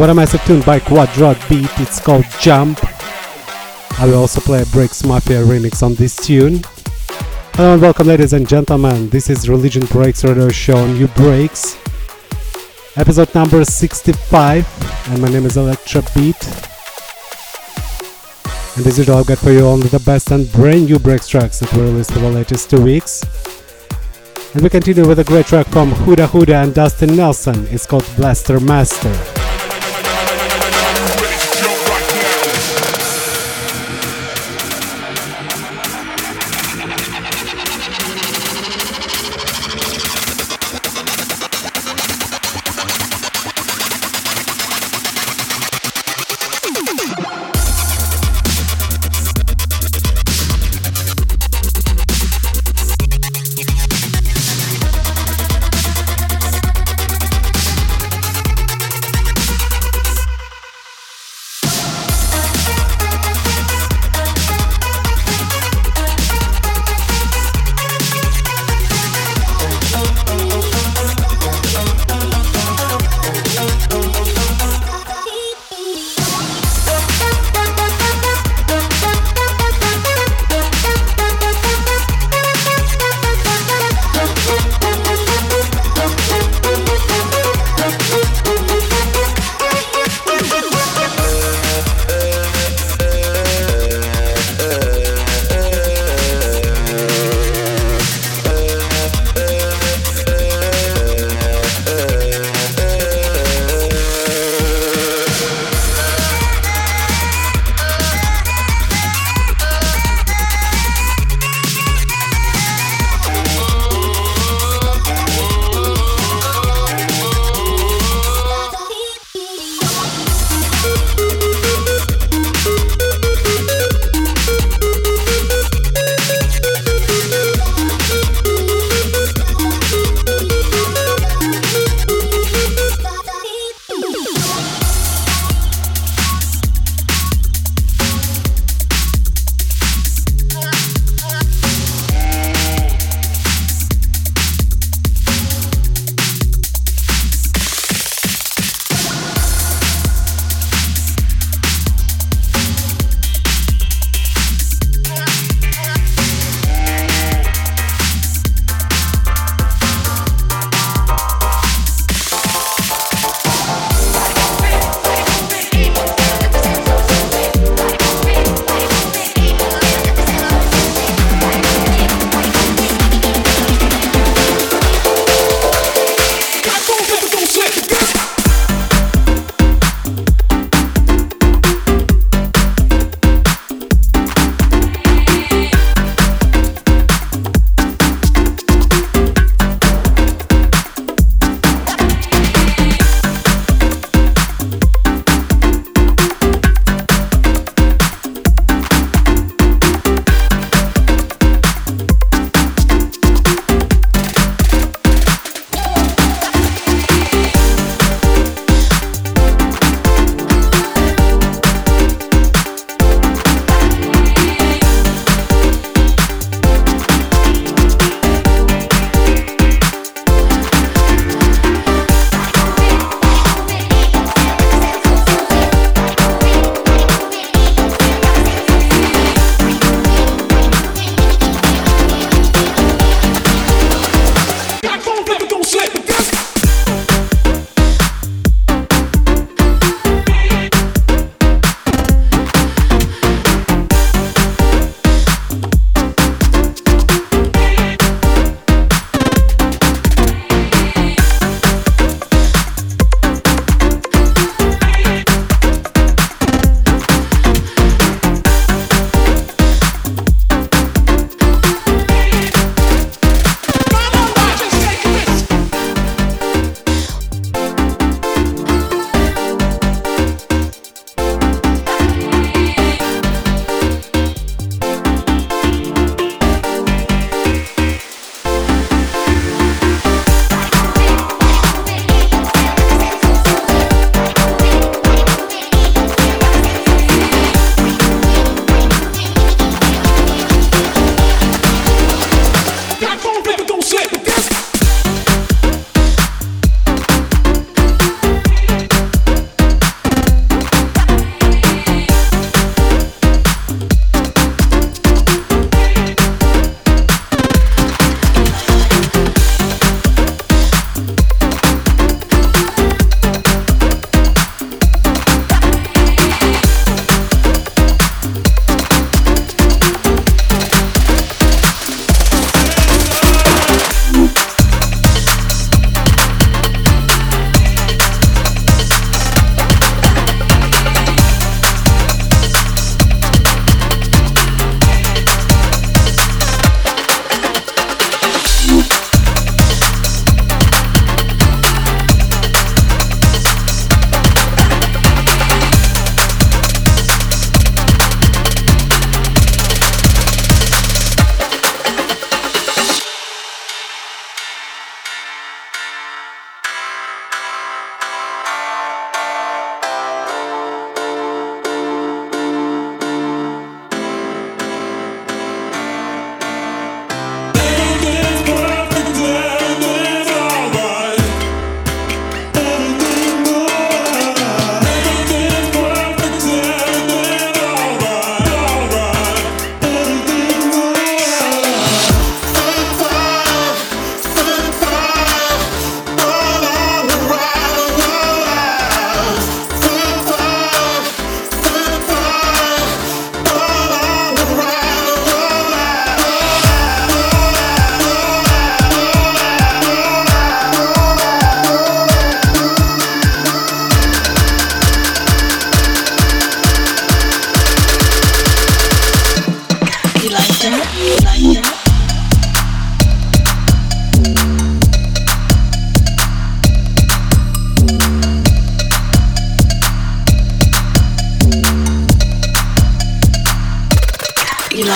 What a massive tune by Quadrat Beat, it's called Jump. I will also play a Breaks Mafia remix on this tune. Hello and welcome ladies and gentlemen, this is Religion Breaks Radio Show Nubreaks. Episode number 65 and my name is Electra Beat. And as usual I've got for you only the best and brand new breaks tracks that were released for the latest two weeks. And we continue with a great track from Huda Hudia and Dustin Nelson. It's called Blaster Master.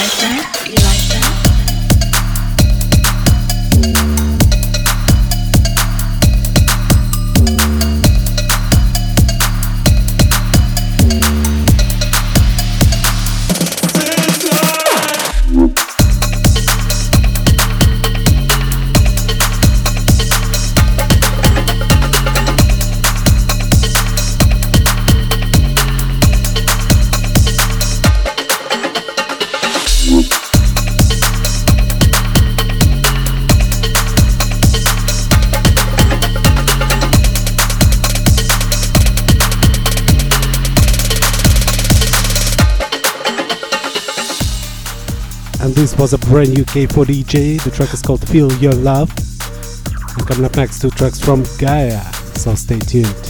mais, né? Was a brand new K4DJ. The track is called Feel Your Love. And coming up next, two tracks from Gaia. So stay tuned.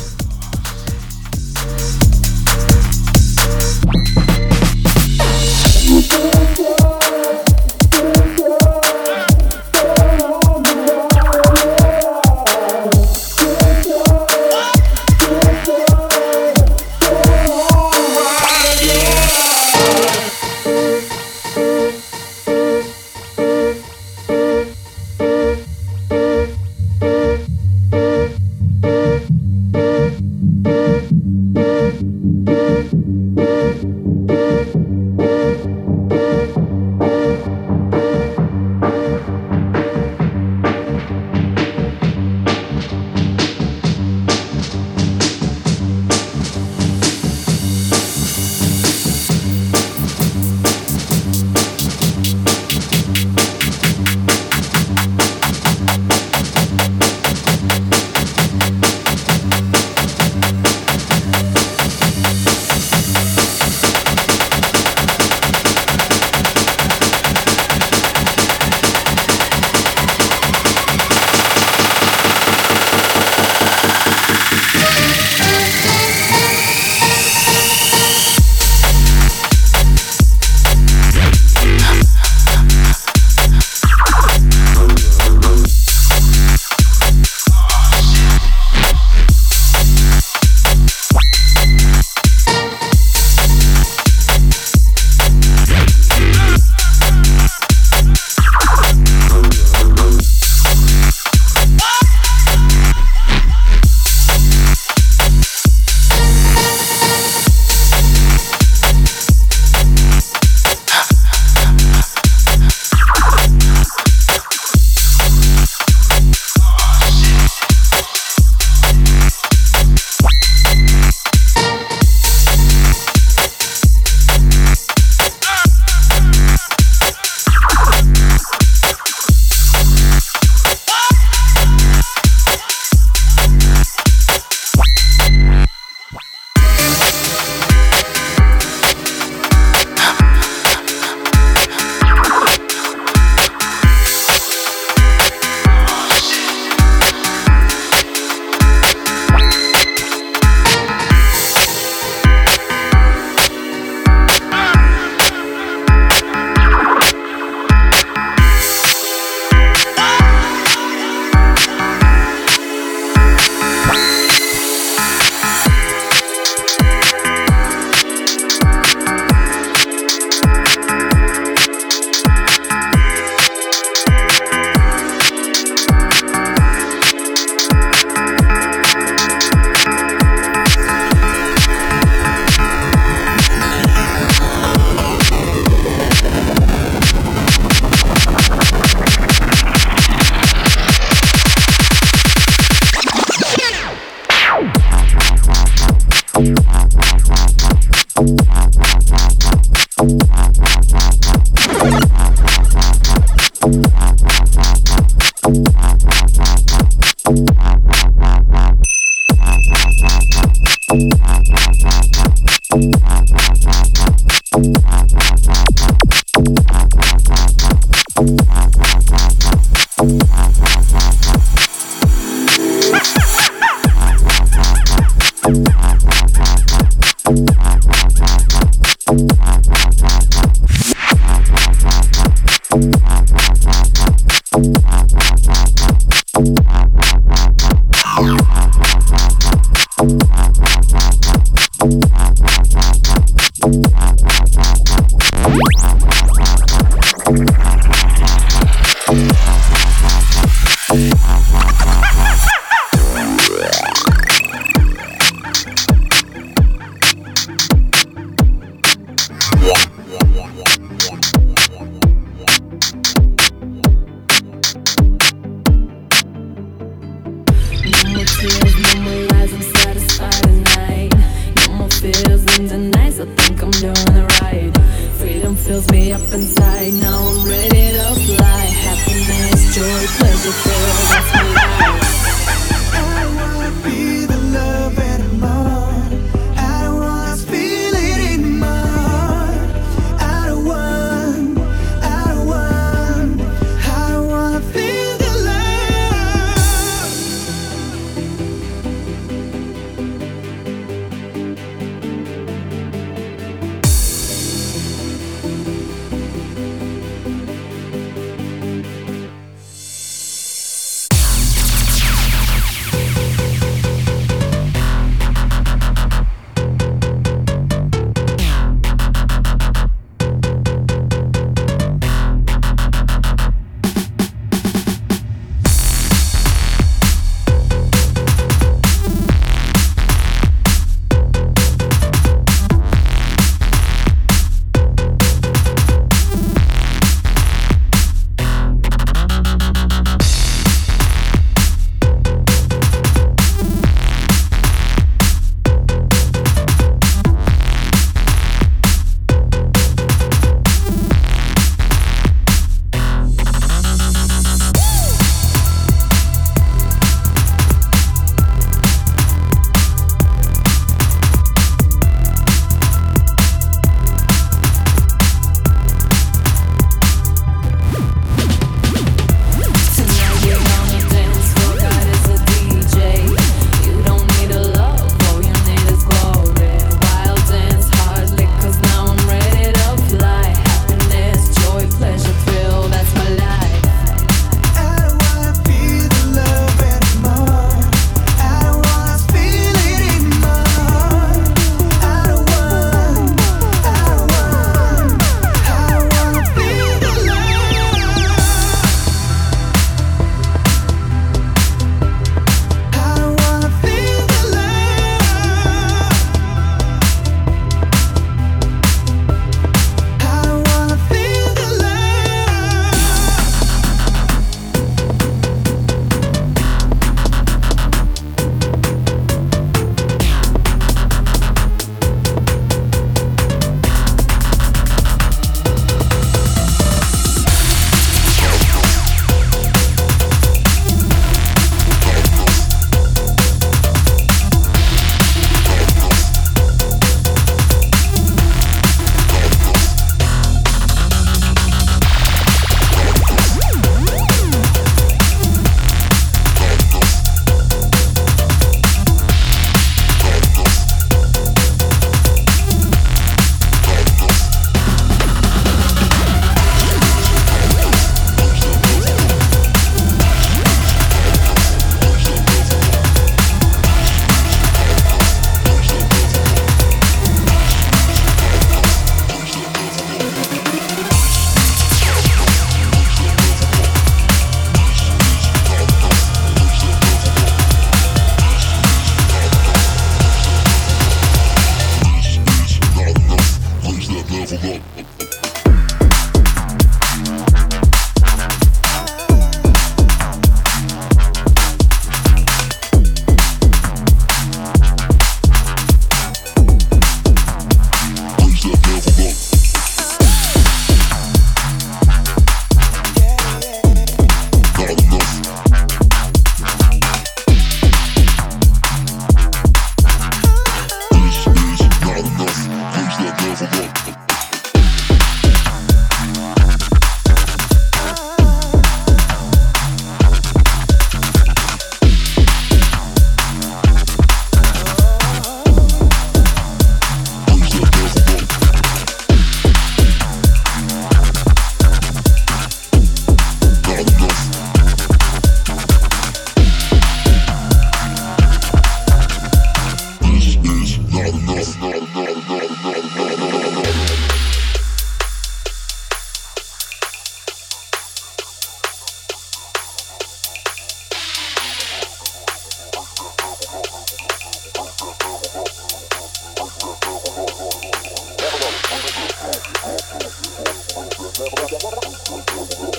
luego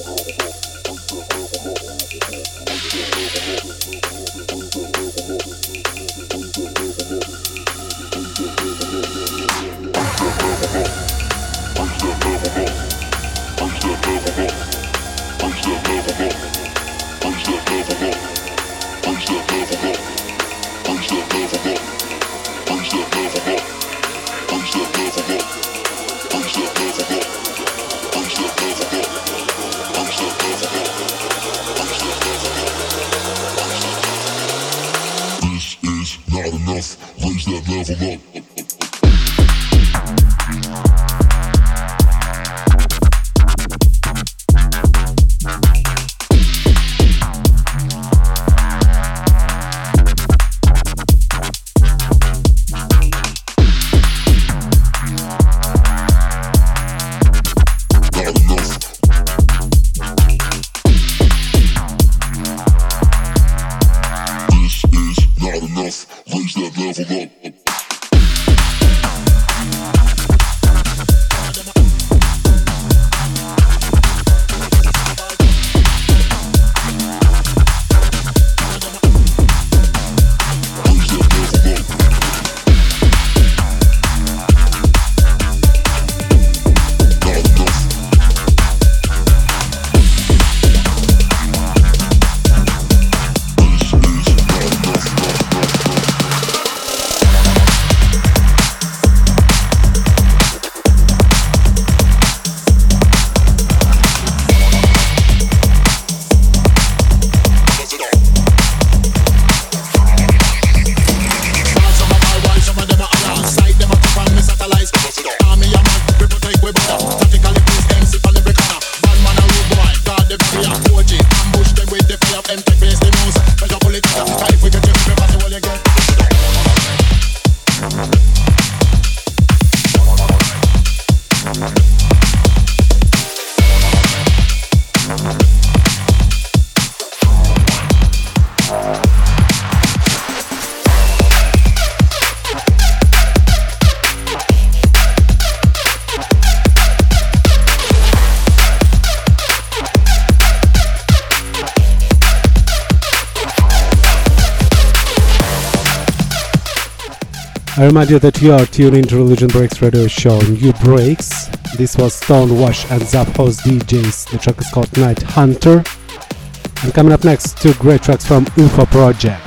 me. I remind you that you are tuning to Religion Breaks radio show New Breaks. This was Stonewash and Zap House DJs. The track is called Night Hunter. And coming up next, two great tracks from UFO Project.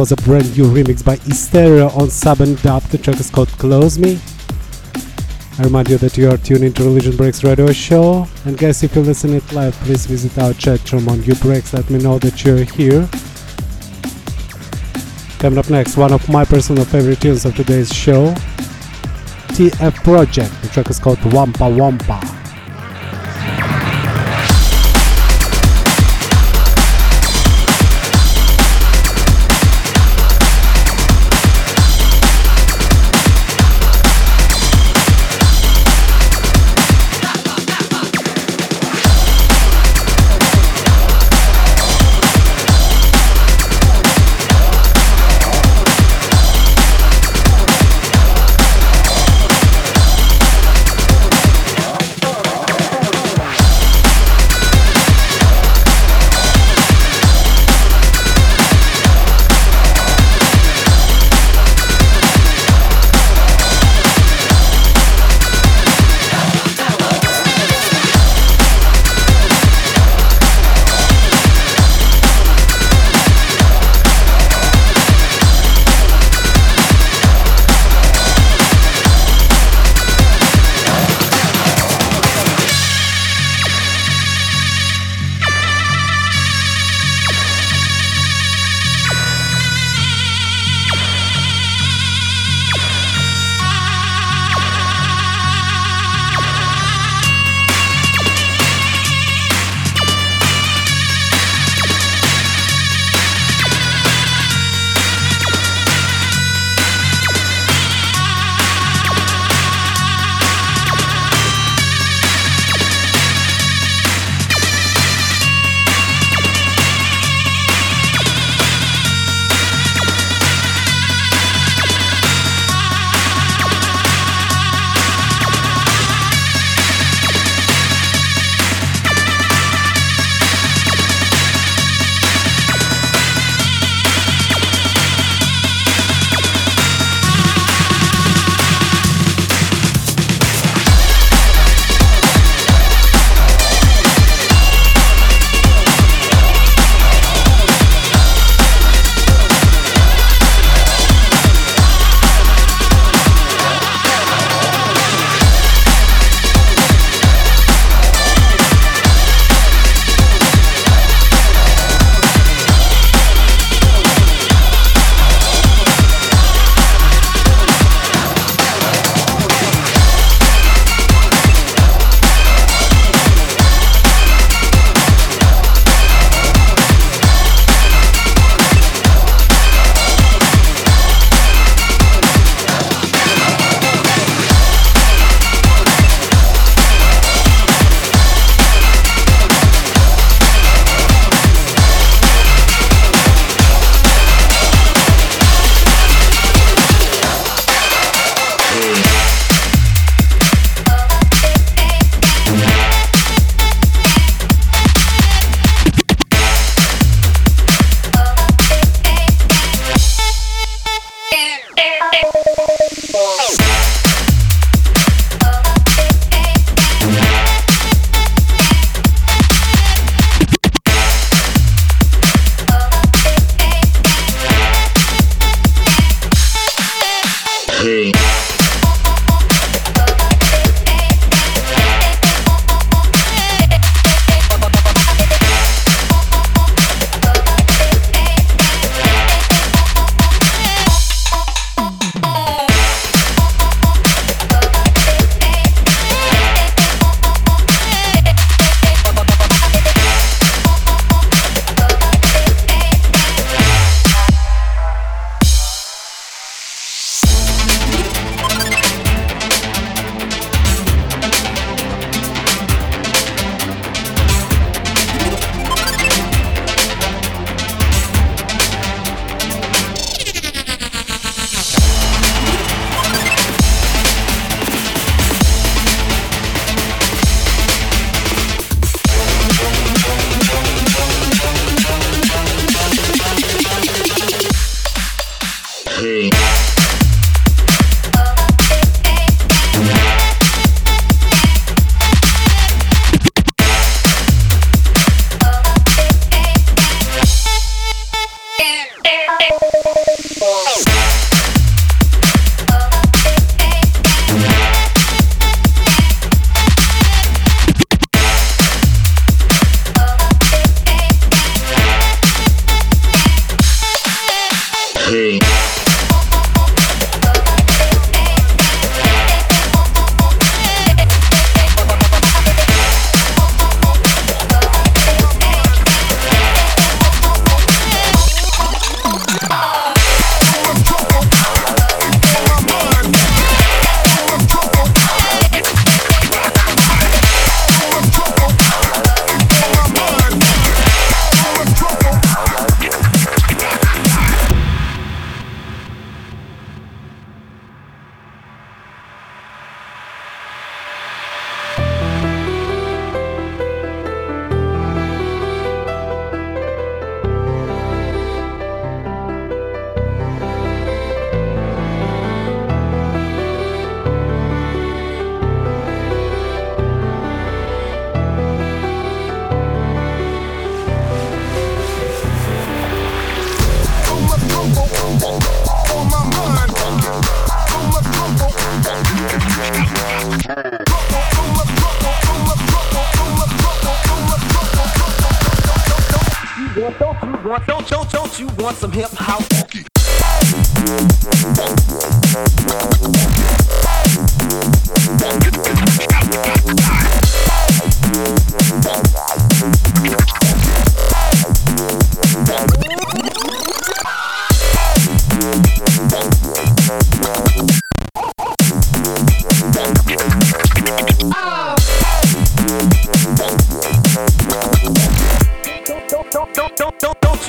Was a brand new remix by Hysteria on Sub and Dub. The track is called Close Me. I remind you that you are tuned into Religion Breaks radio show. And guys, if you listen it live, please visit our chat room on Nubreaks. Let me know that you're here. Coming up next, one of my personal favorite tunes of today's show, TF Project. The track is called Wampa Wampa.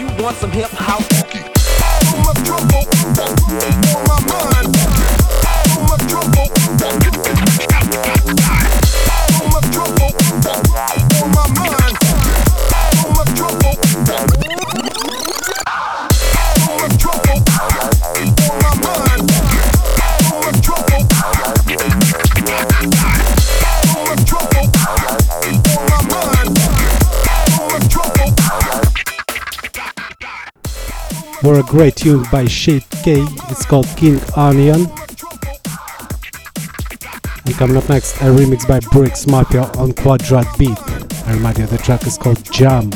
you want some hip hop. All of my trouble, on my mind. Were a great tune by Shade K. It's called King Onion. And coming up next, a remix by Bricks Mafia on Quadrat Beat. I remind you, the track is called Jump.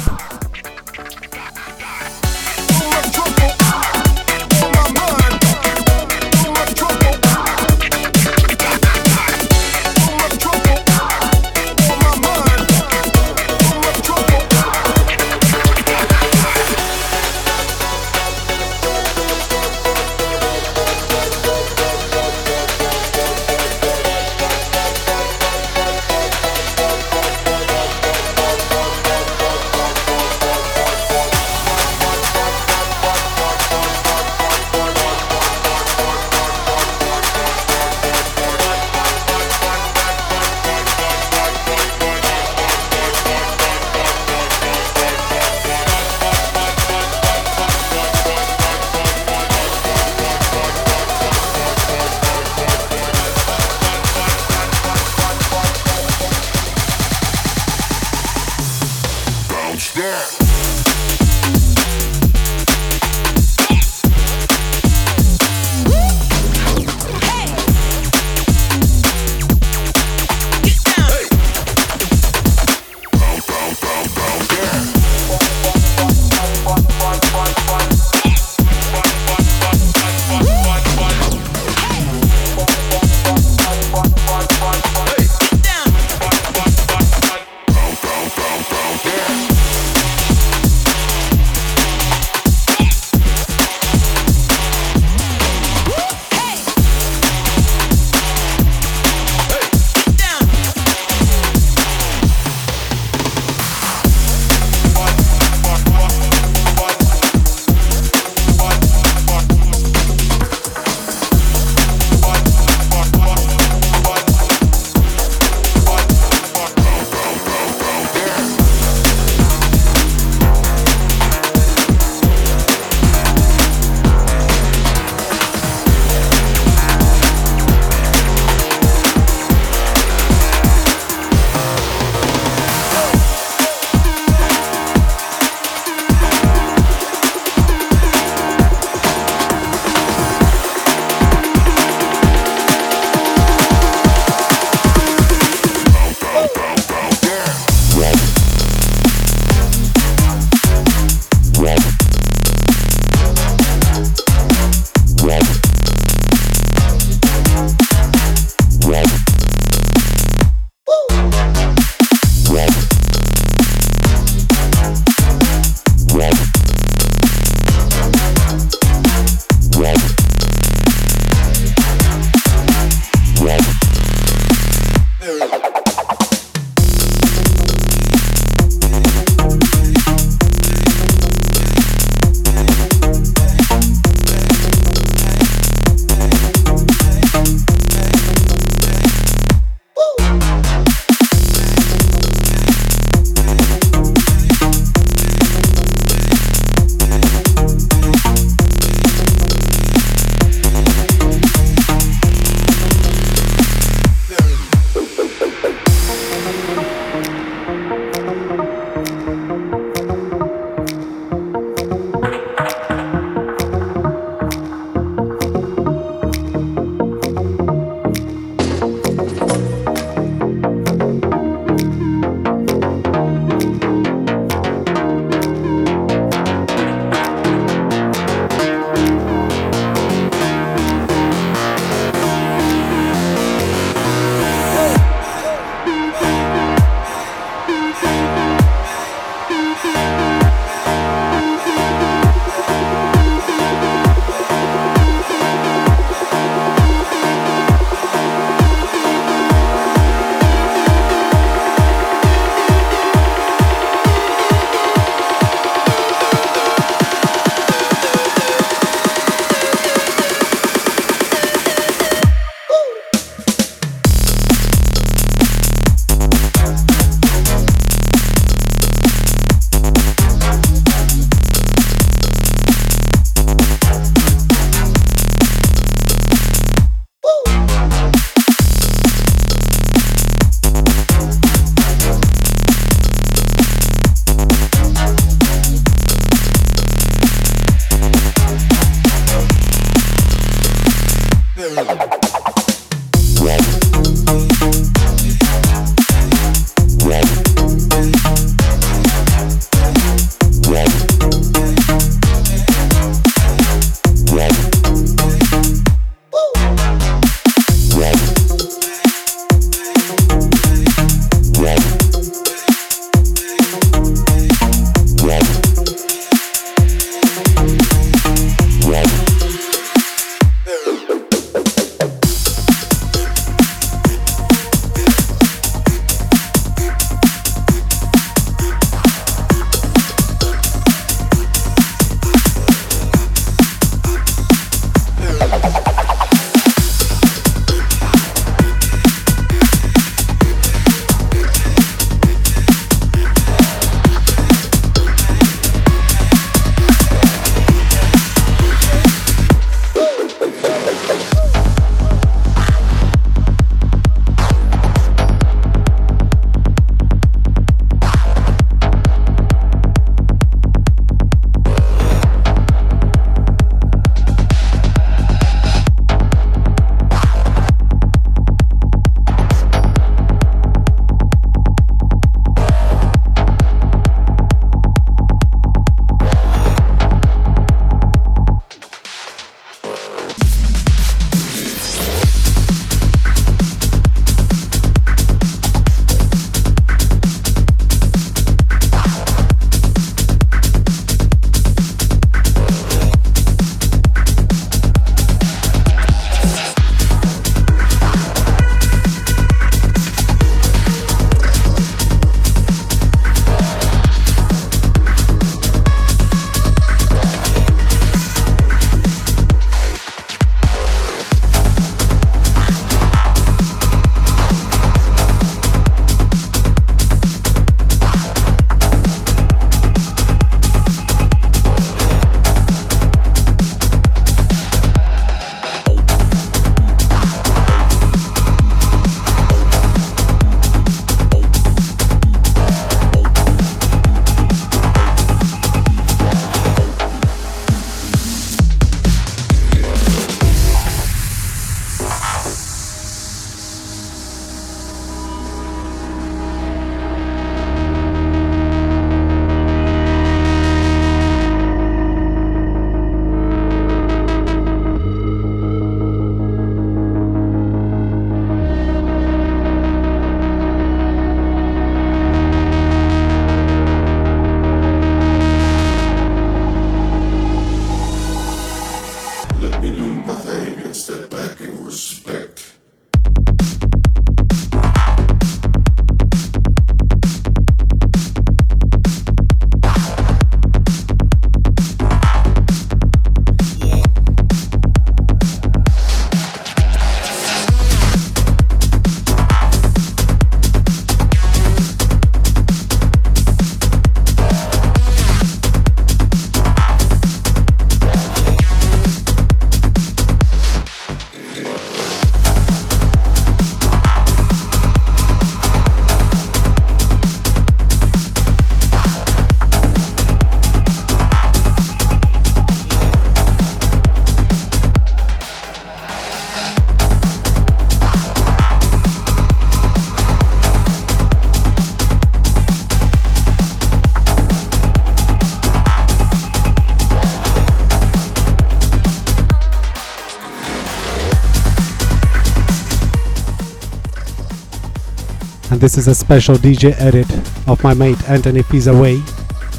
This is a special DJ edit of my mate Anthony Fizaway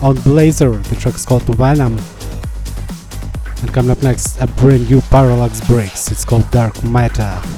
on Blazer. The track's called Venom. And coming up next, a brand new Parallax Breaks. It's called Dark Matter.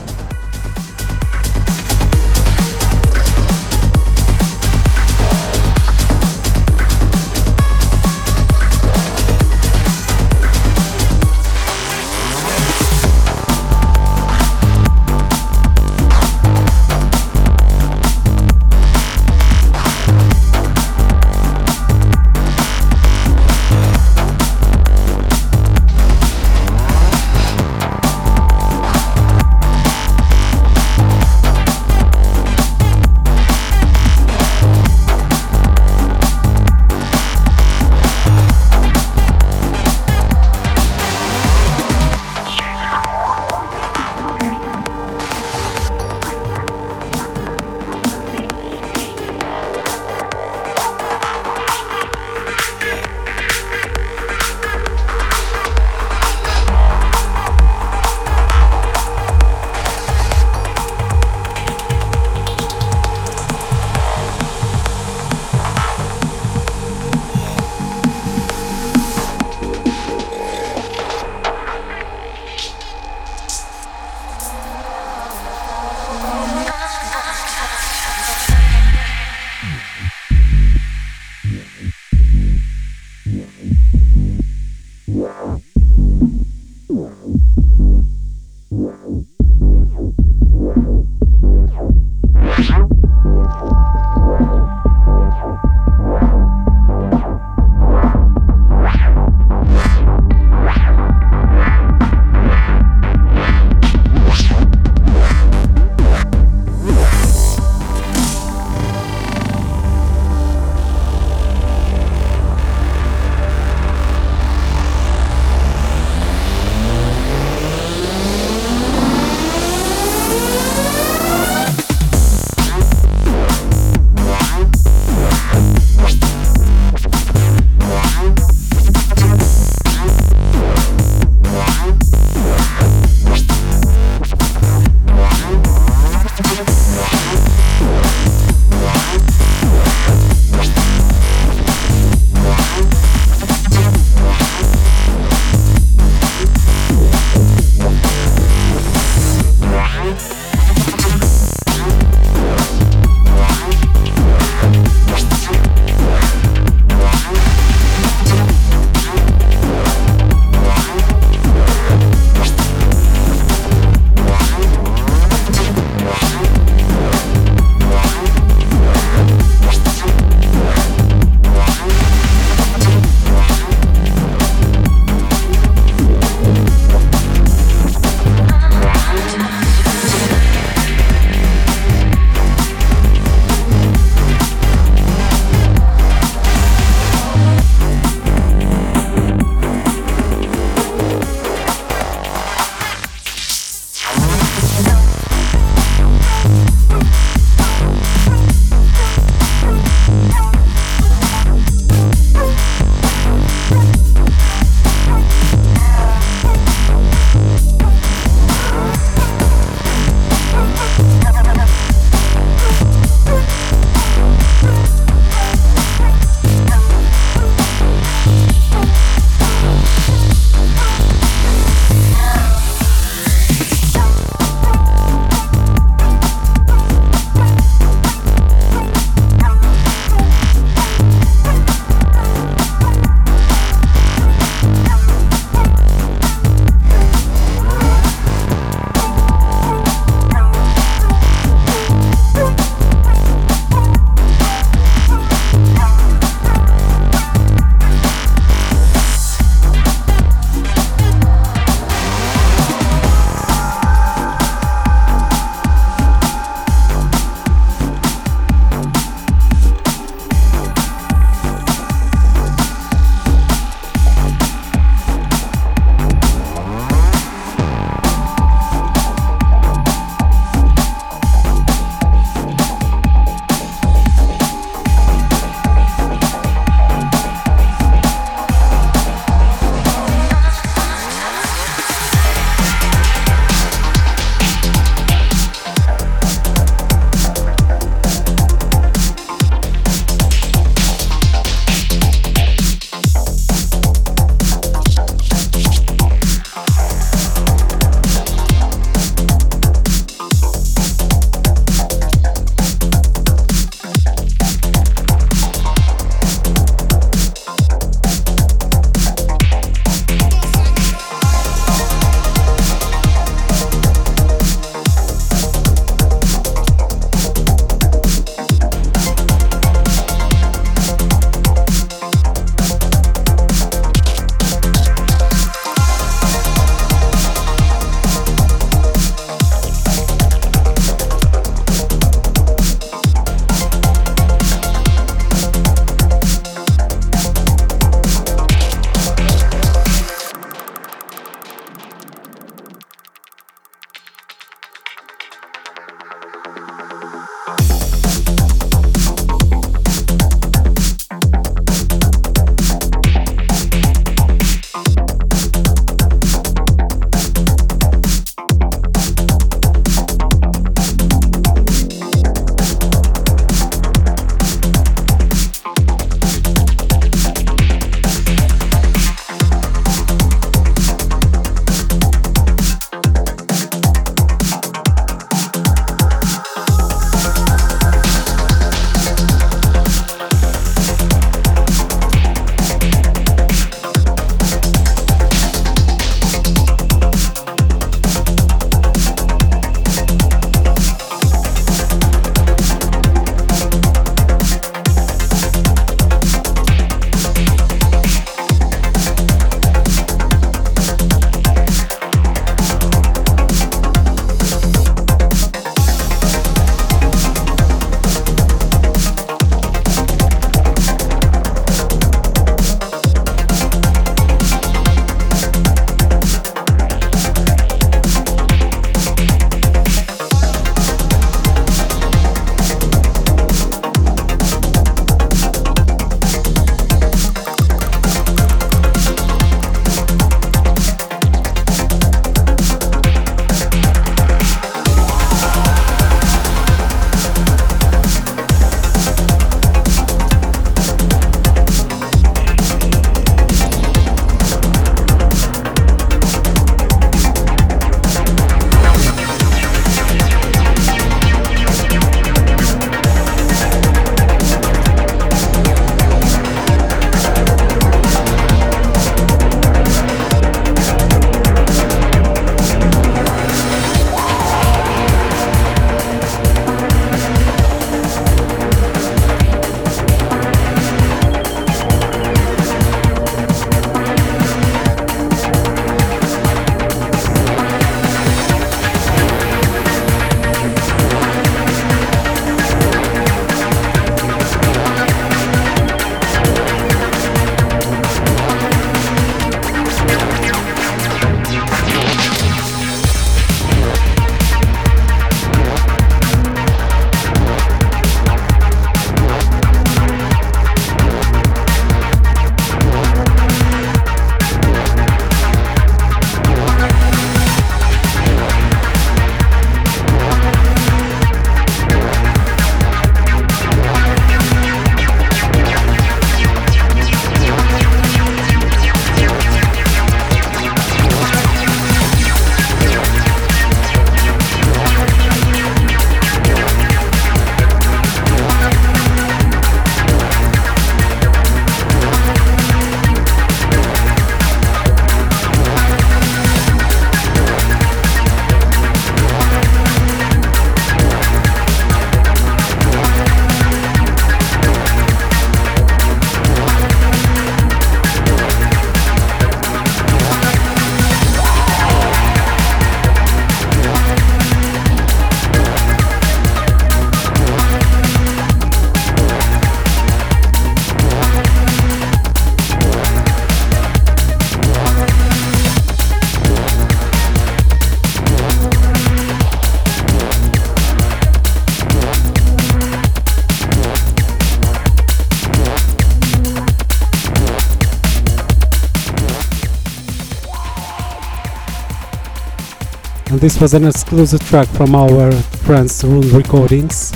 This was an exclusive track from our friends Rune Recordings.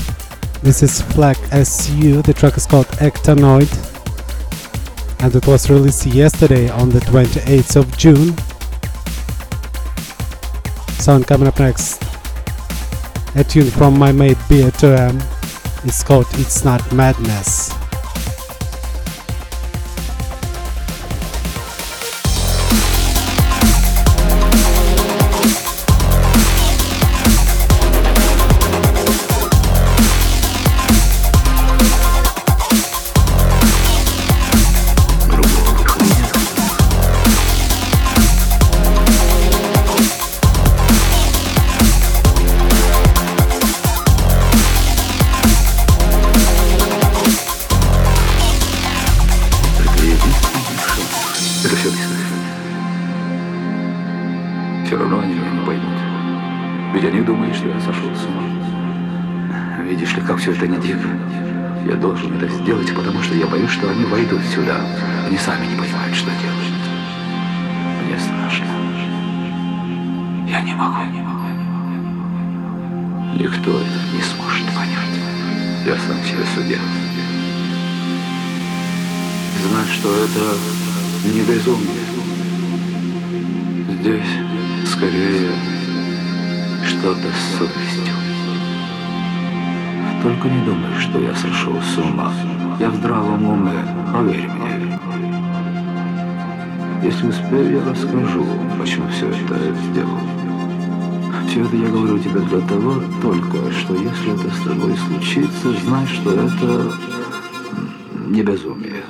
This is Flag SU, the track is called Ectanoid. And it was released yesterday on the 28th of June. Sound coming up next. A tune from my mate Beer 2M. It's called It's Not Madness. все равно они меня не поймут. Ведь они думают, что я сошел с ума. Видишь ли, как все это не дико. Я должен это сделать, потому что я боюсь, что они войдут сюда. Они сами не понимают, что делать. Мне страшно. Я не могу, не могу. Никто это не сможет понять. Я сам себе судья. Знать, что это не безумие. Здесь скорее что-то с совестью. Только не думай, что я сошел с ума. Я в здравом уме, поверь мне. Если успею, я расскажу, почему все это я сделал. Все это я говорю тебе для того только, что если это с тобой случится, знай, что это не безумие.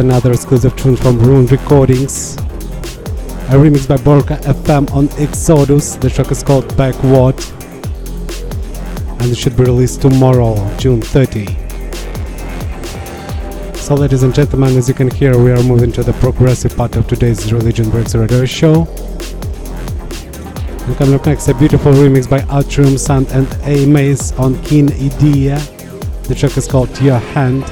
Another exclusive tune from Rune Recordings. A remix by Borka FM on Exodus. The track is called Backward. And it should be released tomorrow, June 30. So, ladies and gentlemen, as you can hear, we are moving to the progressive part of today's Religion Breaks Radio show. And coming up next, a beautiful remix by Atrium Sound and A Maze on Keen Idea. The track is called Your Hand.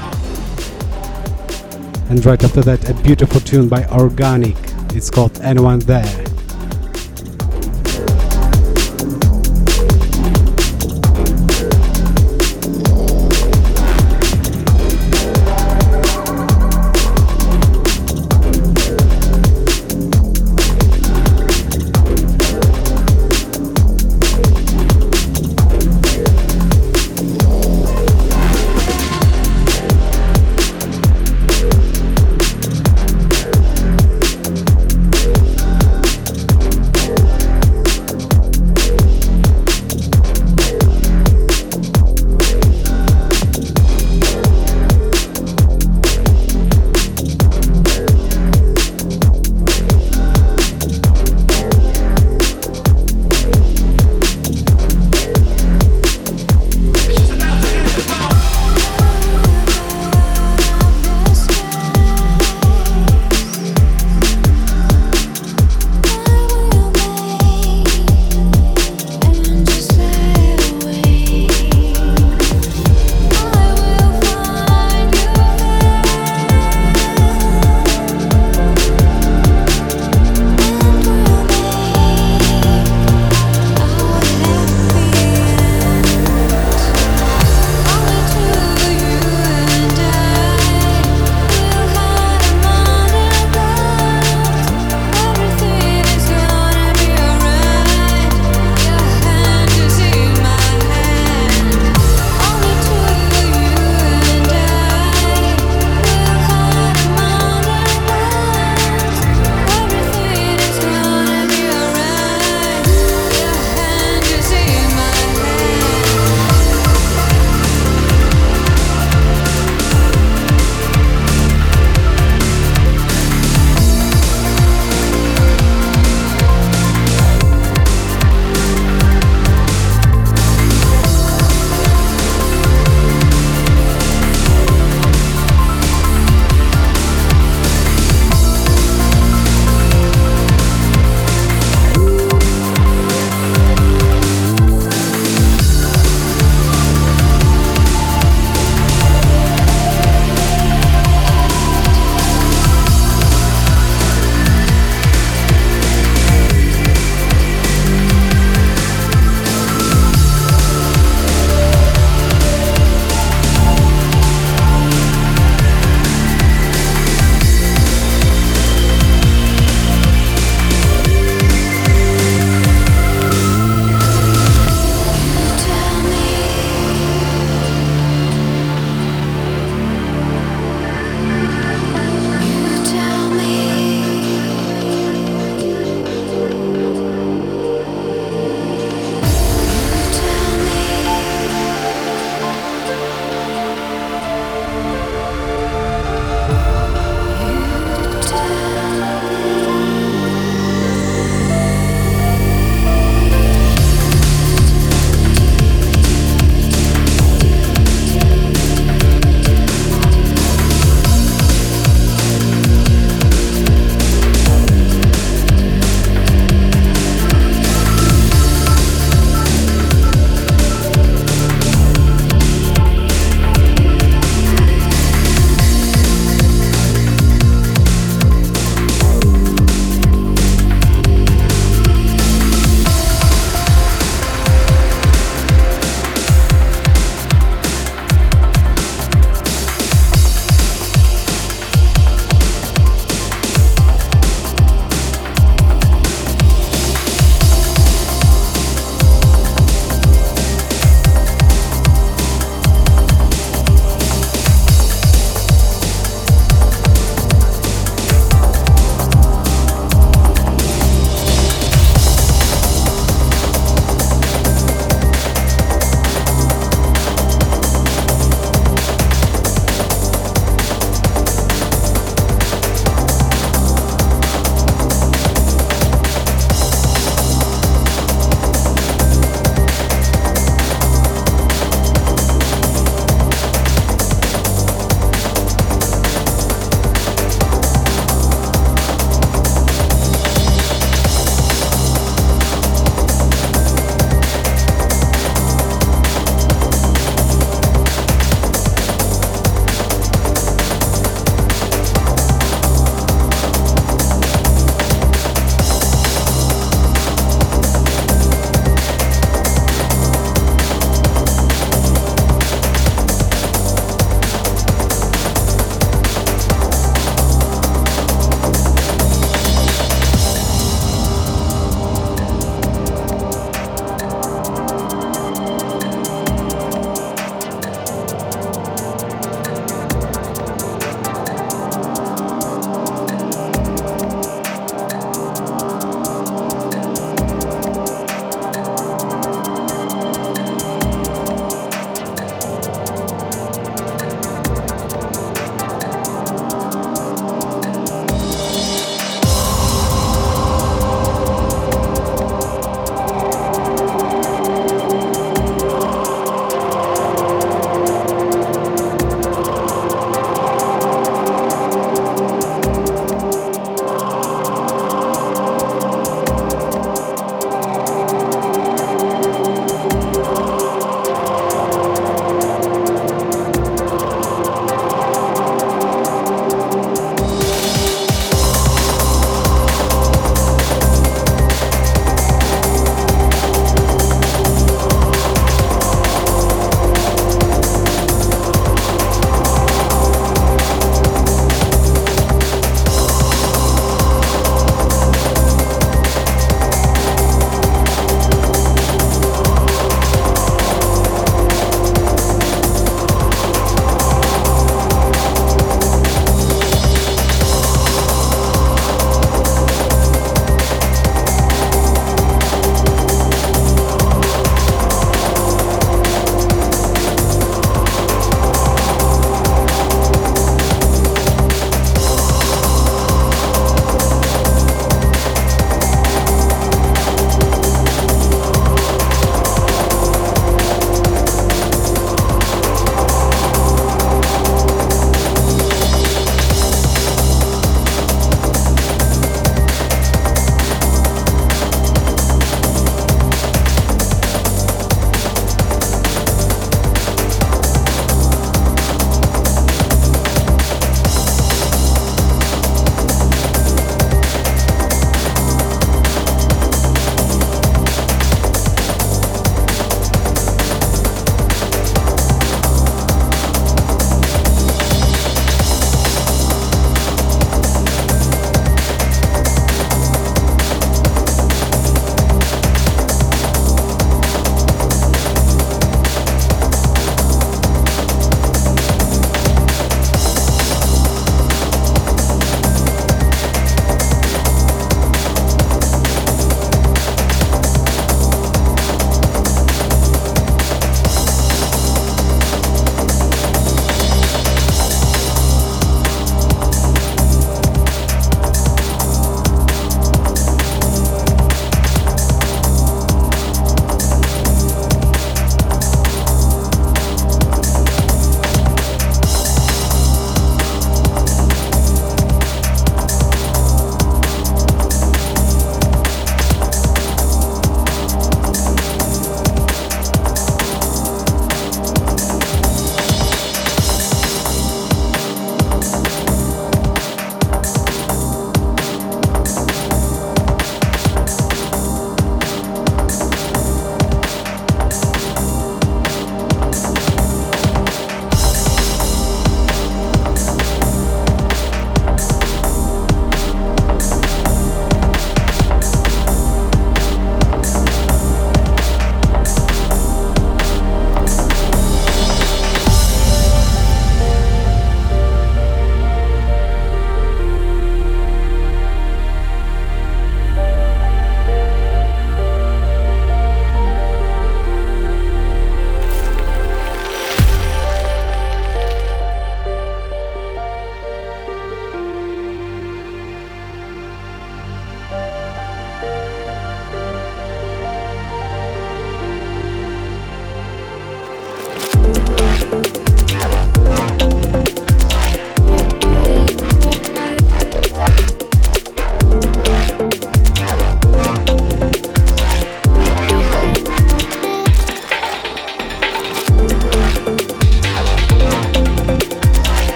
And right after that, a beautiful tune by Organic. It's called Anyone There.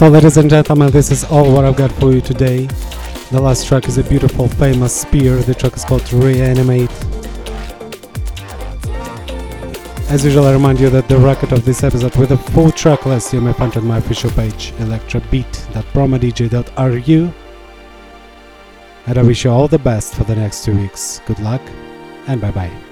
So, ladies and gentlemen, this is all what I've got for you today. The last track is a beautiful, famous spear. The track is called Reanimate. As usual, I remind you that the record of this episode with a full track list you may find on my official page, electrobit.promodj.ru. And I wish you all the best for the next two weeks. Good luck and bye bye.